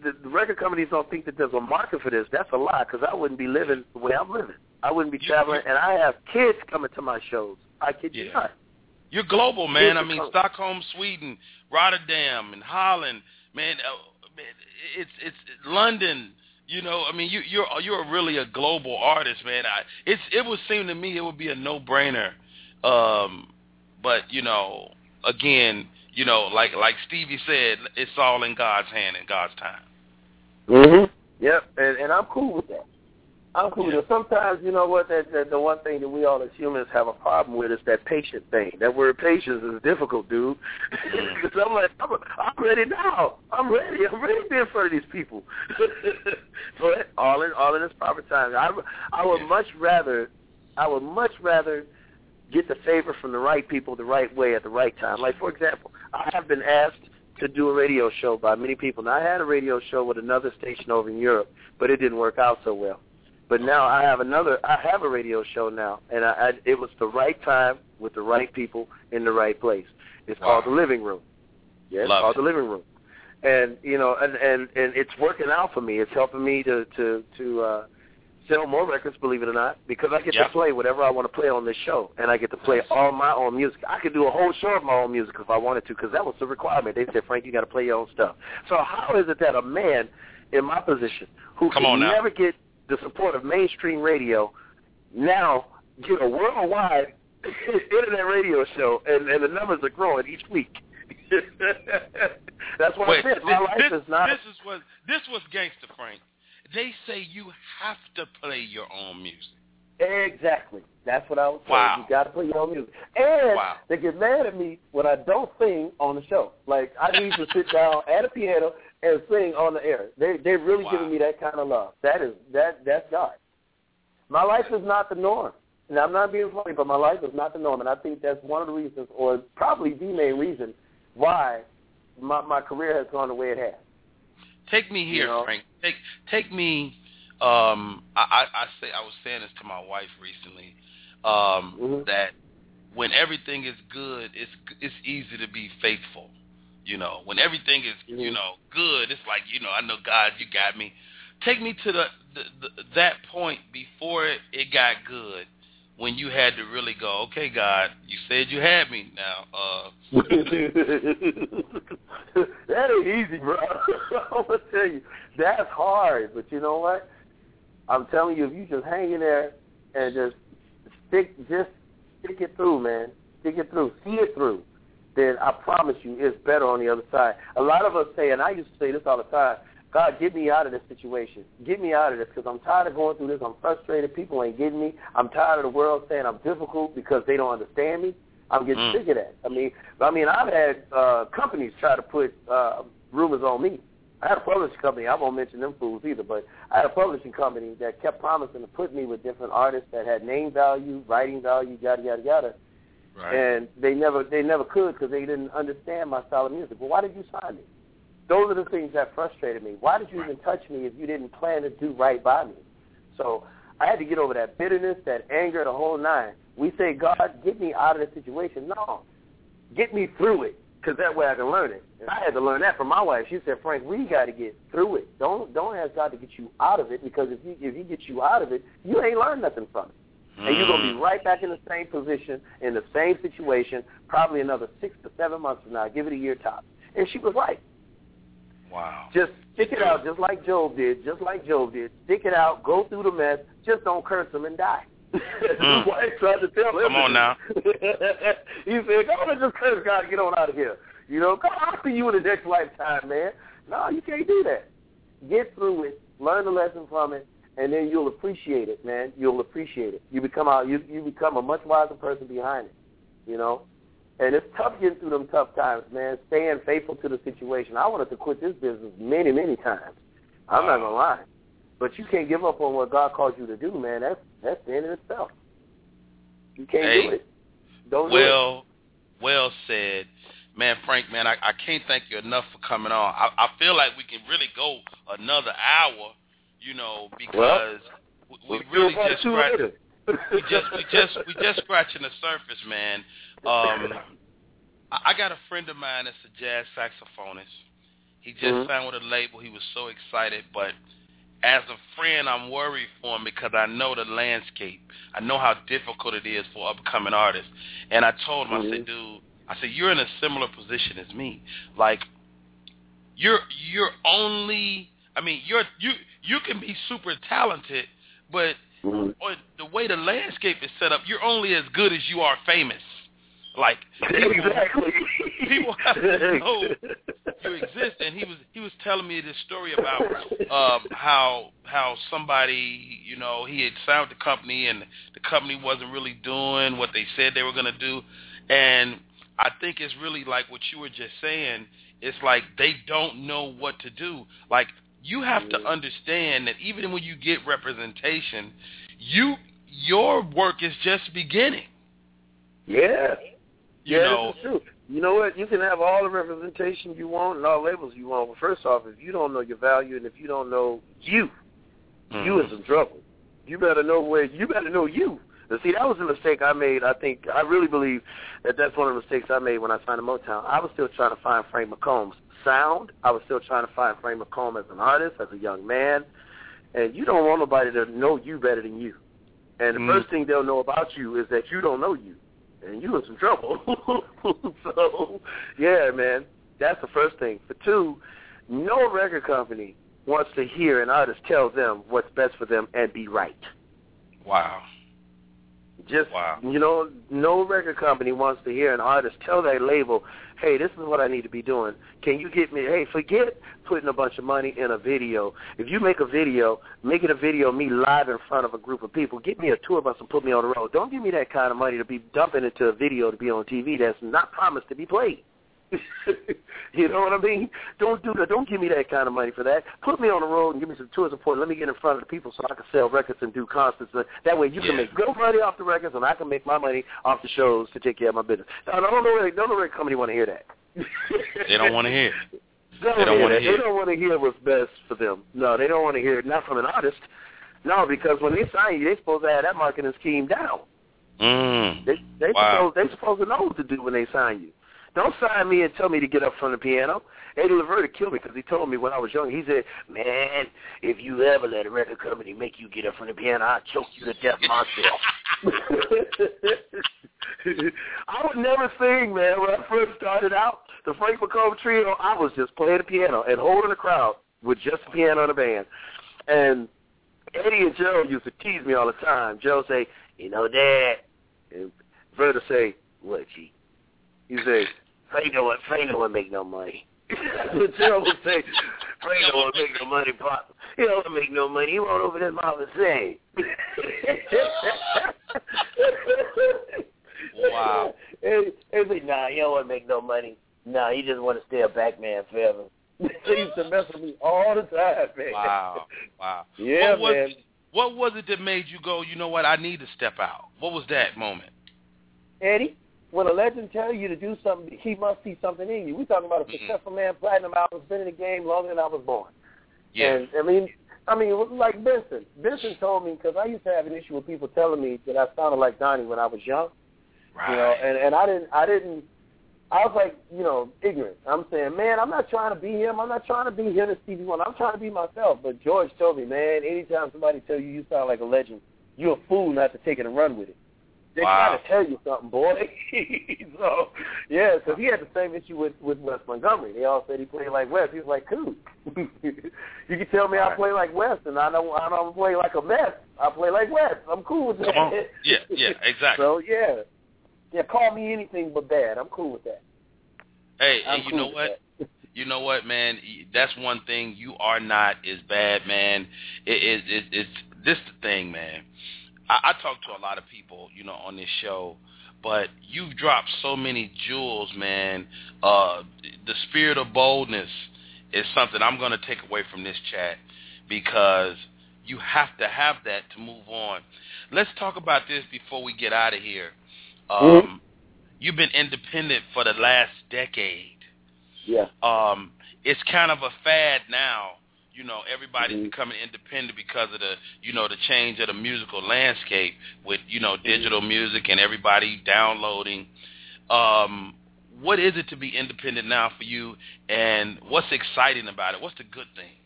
The, the record companies don't think that there's a market for this. That's a lie, because I wouldn't be living the way I'm living. I wouldn't be traveling, and I have kids coming to my shows. I kid you Yeah. not. You're global, man. I mean. Stockholm, Sweden, Rotterdam, and Holland, man. Uh, man, it's it's London. You know, I mean, you you're you're really a global artist, man. I it's it would seem to me it would be a no brainer. Um, but you know, again, you know, like like Stevie said, it's all in God's hand and God's time. Mhm. Yep. And and I'm cool with that. Cool with. Sometimes you know what that, that the one thing that we all as humans have a problem with is that patient thing. That word patience is difficult, dude. Because (laughs) I'm like, I'm, I'm ready now. I'm ready. I'm ready to be in front of these people. (laughs) but all in all in its proper time. I I would much rather I would much rather get the favor from the right people the right way at the right time. Like for example, I have been asked to do a radio show by many people. Now I had a radio show with another station over in Europe, but it didn't work out so well. But now I have another. I have a radio show now, and I, I it was the right time with the right people in the right place. It's Wow. called the living room. Love called it. the living room, and you know, and and and it's working out for me. It's helping me to to to uh, sell more records, believe it or not, because I get Yep. to play whatever I want to play on this show, and I get to play all my own music. I could do a whole show of my own music if I wanted to, because that was the requirement. They said, Frank, you got to play your own stuff. So how is it that a man in my position who Come can never get the support of mainstream radio now get a worldwide (laughs) internet radio show, and, and the numbers are growing each week. (laughs) That's what Wait, I said. My this, life is not. this is what this was gangster Frank. They say you have to play your own music. Exactly. That's what I was saying. Wow. You got to play your own music. And Wow. they get mad at me when I don't sing on the show. Like I (laughs) need to sit down at a piano and sing on the air. They they really Wow. giving me that kind of love. That is that that's God. My life is not the norm. And I'm not being funny, but my life is not the norm. And I think that's one of the reasons, or probably the main reason, why my my career has gone the way it has. Take me here, You know? Frank. Take take me. Um, I, I, I say I was saying this to my wife recently. Um, Mhm. That when everything is good, it's it's easy to be faithful. You know, when everything is you Mhm. know good, it's like you know I know God, you got me. Take me to the, the, the that point before it, it got good, when you had to really go, okay, God, you said you had me now. Uh, (laughs) that ain't easy, bro. (laughs) I'm gonna tell you, that's hard. But you know what? I'm telling you, if you just hang in there and just stick, just stick it through, man. Stick it through, see it through. Then I promise you, it's better on the other side. A lot of us say, and I used to say this all the time. God, get me out of this situation. Get me out of this because I'm tired of going through this. I'm frustrated. People ain't getting me. I'm tired of the world saying I'm difficult because they don't understand me. I'm getting Mm. sick of that. I mean, I mean, I've had uh, companies try to put uh, rumors on me. I had a publishing company. I won't mention them fools either, but I had a publishing company that kept promising to put me with different artists that had name value, writing value, yada yada yada, right. and they never they never could because they didn't understand my style of music. Well, why did you sign me? Those are the things that frustrated me. Why did you even touch me if you didn't plan to do right by me? So I had to get over that bitterness, that anger, the whole nine. We say, God, get me out of this situation. No, get me through it, because that way I can learn it. And I had to learn that from my wife. She said, Frank, we got to get through it. Don't don't ask God to get you out of it, because if he if he gets you out of it, you ain't learned nothing from it. And you're gonna be Mm. right back in the same position, in the same situation, probably another six to seven months from now. Give it a year tops. And she was right. Wow. Just stick it out, just like Job did, just like Job did. Stick it out, go through the mess. Just don't curse him and die. (laughs) Mm. His wife tried to tell him. Come on now. (laughs) he said, "Go on and just curse God, get on out of here." You know, God, I'll see you in the next lifetime, man. No, you can't do that. Get through it, learn the lesson from it, and then you'll appreciate it, man. You'll appreciate it. You become a you you become a much wiser person behind it, you know. And it's tough getting through them tough times, man. Staying faithful to the situation. I wanted to quit this business many, many times. I'm not gonna lie, but you can't give up on what God calls you to do, man. That's that's the end in itself. You can't Hey, do it. Don't do Well, well said. Man, Frank, man, I, I can't thank you enough for coming on. I, I feel like we can really go another hour, you know, because we, we We'll really just later. we just we just we just scratching the surface, man. Um, I, I got a friend of mine that's a jazz saxophonist. He just Mhm. signed with a label. He was so excited, but as a friend, I'm worried for him because I know the landscape. I know how difficult it is for upcoming artists. And I told him, I said, dude, I said, you're in a similar position as me. Like, you're you're only. I mean, you're you you can be super talented, but Mhm. or the way the landscape is set up, you're only as good as you are famous. Like (laughs) people, exactly. people have to know you exist. And he was he was telling me this story about um, how how somebody you know he had signed the company and the company wasn't really doing what they said they were going to do, and I think it's really like what you were just saying. It's like they don't know what to do. Like you have to understand that even when you get representation, you your work is just beginning. Yeah. You yeah, know, true. You know what? You can have all the representation you want and all labels you want, but first off, if you don't know your value and if you don't know you, you is mm-hmm. in trouble. You better know where. You better know you. And see, that was a mistake I made. I think I really believe that that's one of the mistakes I made when I signed to Motown. I was still trying to find Frank McComb's sound. I was still trying to find Frank McComb as an artist, as a young man. And you don't want nobody to know you better than you. And the Mhm. first thing they'll know about you is that you don't know you, and you in some trouble. (laughs) so, yeah, man, that's the first thing. For two, no record company wants to hear an artist tell them what's best for them and be right. wow. Just Wow. you know, no record company wants to hear an artist tell their label, "Hey, this is what I need to be doing. Can you get me? Hey, forget putting a bunch of money in a video. If you make a video, make it a video of me live in front of a group of people. Get me a tour bus and put me on the road. Don't give me that kind of money to be dumping into a video to be on TV that's not promised to be played." (laughs) you know what I mean? Don't do that. Don't give me that kind of money for that. Put me on the road and give me some tour support. Let me get in front of the people so I can sell records and do concerts. That way you can Yeah. make good money off the records and I can make my money off the shows to take care of my business. Now, I don't know don't know record company want to hear that. (laughs) They don't want to hear. They They don't don't, wanna hear hear. They don't want to hear what's best for them. No, they don't want to hear it. Not from an artist. No, because when they sign you, they're supposed to have that marketing scheme down. Mm. They they Wow. supposed they supposed to know what to do when they sign you. Don't sign me and tell me to get up from the piano. Eddie Levert killed me because he told me when I was young. He said, "Man, if you ever let a record company make you get up from the piano, I'll choke you to death myself." (laughs) I would never sing, man. When I first started out, the Frank McComb Trio, I was just playing the piano and holding the crowd with just the piano and the band. And Eddie and Joe used to tease me all the time. Joe say, "You know, Dad," and Verta say, "What, G?" He say, "Frank don't, Frank don't want to make no money." Joe would say, "Frank don't want make no money, Pop. He don't want to make no money. He won't open his mouth and sing." Wow. (laughs) And and say, "Nah, he don't want to make no money. Nah, he just want to stay a back man forever." (laughs) they used to mess with me all the time, man. Wow. Wow. (laughs) Yeah, what was, man. What was it that made you go, you know what, I need to step out? What was that moment? Eddie, when a legend tells you to do something, he must see something in you. We talking about a Mhm. successful man, platinum album, been in the game longer than I was born. Yeah. And I mean, I mean, like Benson. Benson told me because I used to have an issue with people telling me that I sounded like Donny when I was young. right. You know, and and I didn't, I didn't. I was like, you know, ignorant. I'm saying, man, I'm not trying to be him. I'm not trying to be him as Stevie Wonder. I'm trying to be myself. But George told me, man, anytime somebody tell you you sound like a legend, you're a fool not to take it and run with it. They're Wow. trying to tell you something, boy. (laughs) so, yeah, because he had the same issue with with Wes Montgomery. They all said he played like Wes. He was like, cool. (laughs) you can tell me I Right. play like Wes, and I don't I don't play like a mess. I play like Wes. I'm cool with that. Come on. Yeah, yeah, (laughs) exactly. So yeah, yeah. Call me anything but bad. I'm cool with that. hey, I'm and you cool know what? you know what, man? That's one thing you are not is bad, man. It, it, it, it's this the thing, man. I, I talk to a lot of people, you know, on this show, but you've dropped so many jewels, man. Uh, the spirit of boldness is something I'm going to take away from this chat because you have to have that to move on. Let's talk about this before we get out of here. Um, Mhm. You've been independent for the last decade. Yeah. Um, it's kind of a fad now. You know, everybody's Mhm. becoming independent because of the, you know, the change of the musical landscape with, you know, digital music and everybody downloading. Um, what is it to be independent now for you, and what's exciting about it? What's the good thing?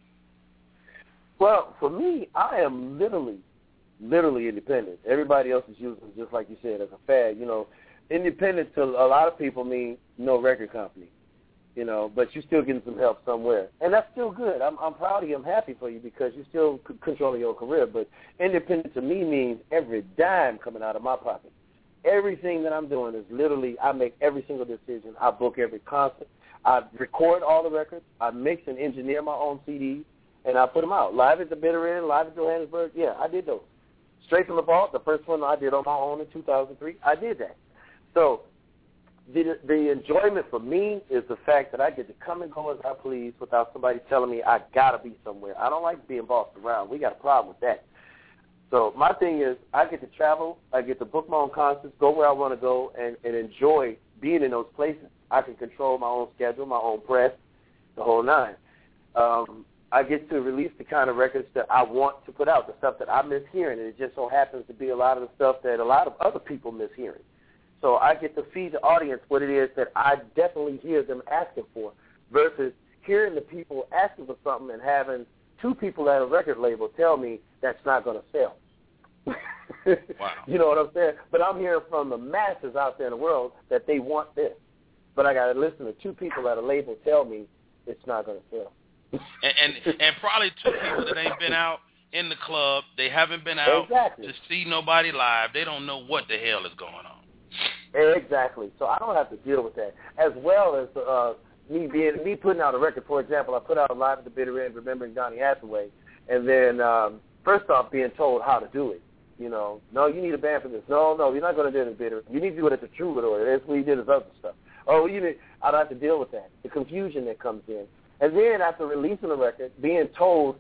Well, for me, I am literally, literally independent. Everybody else is using just like you said as a fad. You know, independent to a lot of people mean no record company. You know, but you're still getting some help somewhere, and that's still good. I'm I'm proud of you. I'm happy for you because you're still c- controlling your career. But independent to me means every dime coming out of my pocket. Everything that I'm doing is literally I make every single decision. I book every concert. I record all the records. I mix and engineer my own CDs and I put them out. Live at the Bitter End, live at Johannesburg. Yeah, I did those. Straight from the vault, the first one I did on my own in 2003. I did that. So the the enjoyment for me is the fact that I get to come and go as I please without somebody telling me I gotta be somewhere. I don't like being bossed around. We got a problem with that. So my thing is I get to travel, I get to book my own concerts, go where I want to go, and, and enjoy being in those places. I can control my own schedule, my own press, the whole nine. Um, I get to release the kind of records that I want to put out, the stuff that I miss hearing, and it just so happens to be a lot of the stuff that a lot of other people miss hearing. So I get to feed the audience what it is that I definitely hear them asking for, versus hearing the people asking for something and having two people at a record label tell me that's not going to sell. (laughs) Wow. You know what I'm saying? But I'm hearing from the masses out there in the world that they want this. But I got to listen to two people at a label tell me it's not going to sell. And, and and probably two people that ain't been out in the club. They haven't been out Exactly. to see nobody live. They don't know what the hell is going on. Exactly. So I don't have to deal with that. As well as uh, me being me putting out a record. For example, I put out a live at the bitter end, remembering Donny Hathaway, and then um, first off being told how to do it. You know, no, you need a band for this. No, no, you're not going to do it at the bitter. You need to do it at the Troubadour. That's what he did his other stuff. Oh, you need. I don't have to deal with that. The confusion that comes in, and then after releasing the record, being told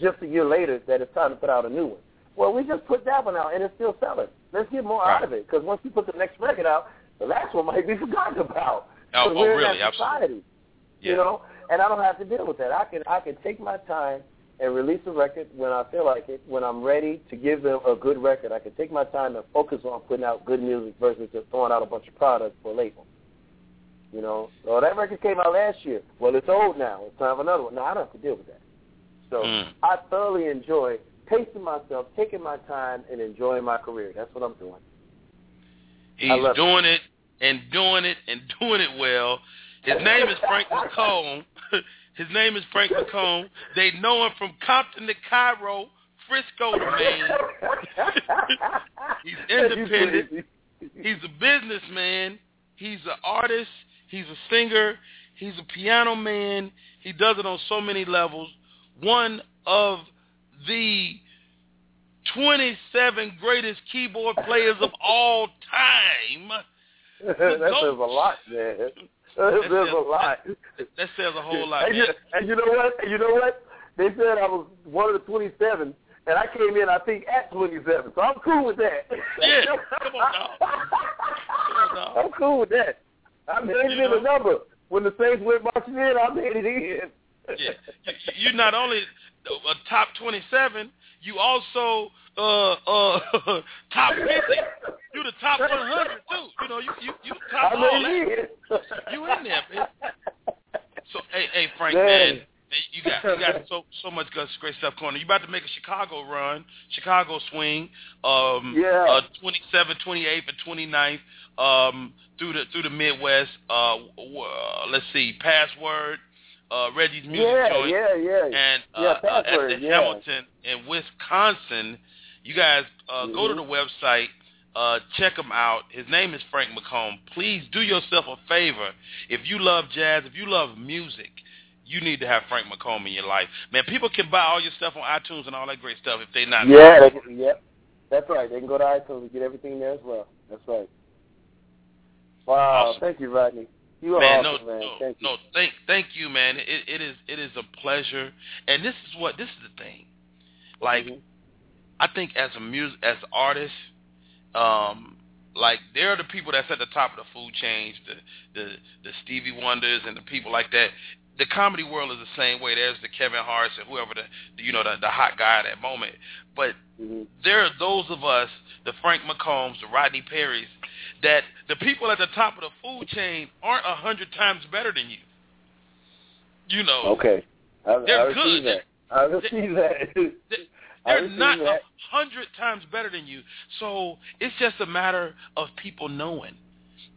just a year later that it's time to put out a new one. Well, we just put that one out, and it's still selling. Let's get more out of it, because once we put the next record out, the last one might be (laughs) forgotten about. Oh, oh, we're in really? that society, Absolutely. Yeah. you know. And I don't have to deal with that. I can I can take my time and release a record when I feel like it, when I'm ready to give them a good record. I can take my time and focus on putting out good music versus just throwing out a bunch of products for a label. You know, so that record came out last year. Well, it's old now. It's time for another one. No, I don't have to deal with that. So Mm. I thoroughly enjoy pacing myself, taking my time, and enjoying my career. That's what I'm doing. He's love it. doing it and doing it and doing it well. His name is Frank McComb. (laughs) His name is Frank McComb. They know him from Compton to Cairo, Frisco to Maine. (laughs) He's (laughs) independent. He's a businessman. He's an artist. He's a singer. He's a piano man. He does it on so many levels. One of the 27 greatest keyboard players of all time. (laughs) that says a lot, man. (laughs) That says a lot. That says a whole lot, and, you, man. and you know what? And you know what? They said I was one of the 27, and I came in, I think, at 27. So I'm cool with that. Yeah, come on now. (laughs) Come on now. I'm cool with that. I made it in a number. When the Saints went marching in, I made it in. Yeah, you not only a top 27, you also uh uh (laughs) top 50. You the top 100 too. You know, you you you top I all that. You in there, man. So hey hey Frank Man. man, you got you got so so much good, great stuff going on. You about to make a Chicago run, Chicago swing, um, Yeah. uh, 27th, 28th, and 29th, um, through the through the Midwest. Uh, w- uh, let's see, Password, uh, Reggie's Music yeah, Joint, yeah, yeah. and uh, yeah, uh, at password, the yeah. Hamilton in Wisconsin. You guys uh, go to Mhm. the website. Uh, check him out. His name is Frank McComb. Please do yourself a favor. If you love jazz, if you love music, you need to have Frank McComb in your life. Man, people can buy all your stuff on iTunes and all that great stuff if they're not. Yeah, they can, yep. That's right. They can go to iTunes and get everything there as well. That's right. Wow. Awesome. Thank you, Rodney. You are man, awesome, no, man. no, Thank you. no, thank, thank you, man. It, it is, it is a pleasure, and this is what this is the thing. Like, Mhm. I think as a music, as artists, um, like there are the people that's at the top of the food chain, the the the Stevie Wonders and the people like that. The comedy world is the same way. There's the Kevin Hart's and whoever the, the you know the, the hot guy at that moment. But Mhm. there are those of us, the Frank McCombs, the Rodney Perrys, that the people at the top of the food chain aren't a hundred times better than you. You know, Okay. I, They're I good. that. I receive that. (laughs) they, they're not a hundred times better than you. So it's just a matter of people knowing.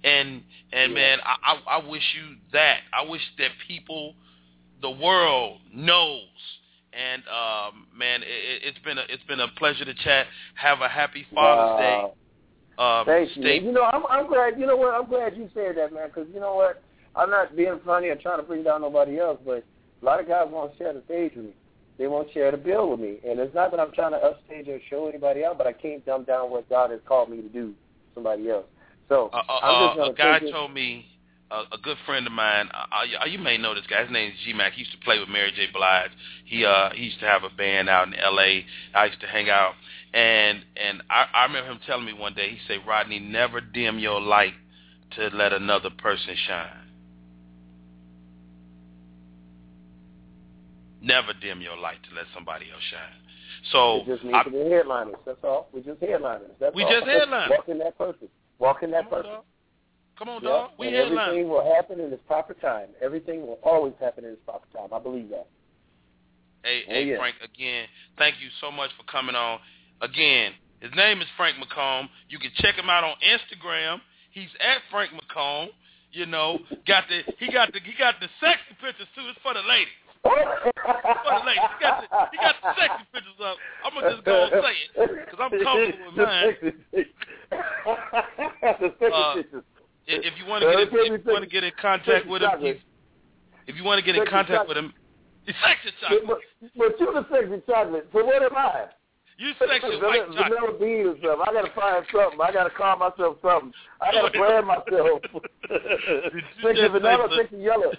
And and Yeah. man, I, I I wish you that. I wish that people, the world knows. And um, man, it, it's been a it's been a pleasure to chat. Have a happy Father's Wow. Day. Um, Thank you. stay. You know, I'm, I'm glad. You know what? I'm glad you said that, man. Because you know what? I'm not being funny or trying to bring down nobody else, but a lot of guys won't share the stage with me. They won't share the bill with me, and it's not that I'm trying to upstage or show anybody out, but I can't dumb down what God has called me to do. Somebody else. So Uh, uh, I'm just uh, a guy told me, uh, a good friend of mine. Uh, uh, you may know this guy. His name is G Mac. He used to play with Mary J. Blige. He uh he used to have a band out in L.A. I used to hang out, and and I, I remember him telling me one day. He said, Rodney, never dim your light to let another person shine. Never dim your light to let somebody else shine. So It just needs I, to be headliners. That's all. We just headliners. That's We all. just (laughs) headliners. Walk in that person. Walk in that person. Come on, Yeah, dog. We and headline. everything will happen in its proper time. Everything will always happen in its proper time. I believe that. Hey, Oh, hey yeah. Frank, again, thank you so much for coming on. Again, his name is Frank McComb. You can check him out on Instagram. He's at Frank McComb. You know, got the he got the he got the sexy pictures too. It's for the ladies. For the ladies. He got the he got the sexy pictures up. I'm gonna just go and say it because I'm comfortable with mine. (laughs) the sexy Uh, pictures. If if you want to get in, if you want to get in contact with him, chocolate. if you want to get in contact with him, he's sexy But, chocolate. but, but you're the sexy chocolate. So what am I? You sexy white Vanilla, chocolate. vanilla bean or something. I gotta find something. I gotta call myself something. I gotta brand myself. you sexy vanilla, sexy yellow.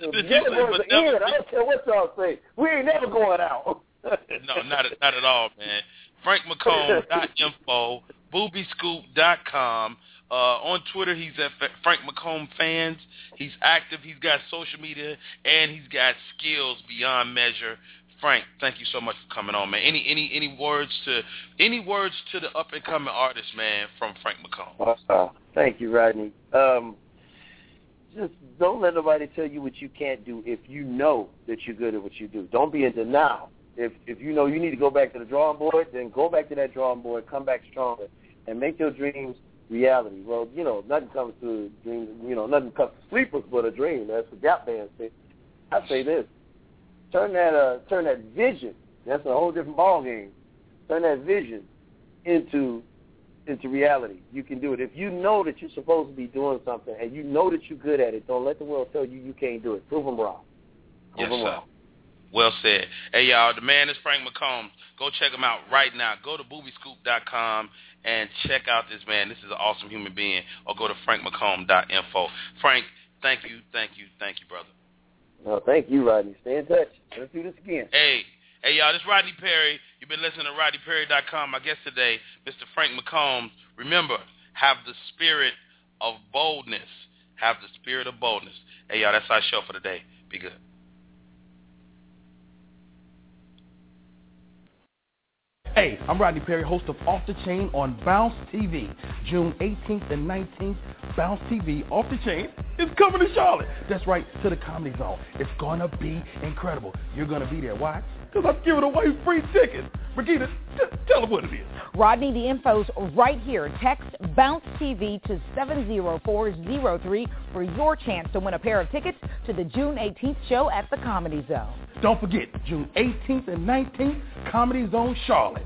Did you say vanilla (laughs) in. I don't care what y'all say. We ain't never going out. No, not at, not at all, man. (laughs) FrankMcComb.info, (laughs) BoobeeScoot.com. Uh, on Twitter, he's at Frank McComb Fans. He's active. He's got social media, and he's got skills beyond measure. Frank, thank you so much for coming on, man. Any any any words to any words to the up and coming artist, man, from Frank McComb? Uh, thank you, Rodney. Um, just don't let nobody tell you what you can't do if you know that you're good at what you do. Don't be in denial. If if you know you need to go back to the drawing board, then go back to that drawing board, come back stronger, and make your dreams reality. Well, you know, nothing comes to dreams. You know, nothing comes to sleepers but a dream. That's what Gap Band say. I say this: turn that uh, turn that vision. That's a whole different ball game. Turn that vision into into reality. You can do it. If you know that you're supposed to be doing something and you know that you're good at it, don't let the world tell you you can't do it. Prove them wrong. Prove Yes, them sir. wrong. Well said. Hey, y'all, the man is Frank McComb. Go check him out right now. Go to boobeescoot.com and check out this man. This is an awesome human being. Or go to frankmccomb.info. Frank, thank you, thank you, thank you, brother. No, thank you, Rodney. Stay in touch. Let's do this again. Hey, hey, y'all, this is Rodney Perry. You've been listening to RodneyPerry.com. My guest today, Mr. Frank McComb. Remember, have the spirit of boldness. Have the spirit of boldness. Hey, y'all, that's our show for today. Be good. Hey, I'm Rodney Perry, host of Off the Chain on Bounce TV. June 18th and 19th, Bounce TV Off the Chain is coming to Charlotte. That's right, to the Comedy Zone. It's going to be incredible. You're going to be there. Why? Because I'm giving away free tickets. Regina, t- tell them what it is. Rodney, the info's right here. Text Bounce TV to 70403 for your chance to win a pair of tickets to the June 18th show at the Comedy Zone. Don't forget, June 18th and 19th, Comedy Zone Charlotte.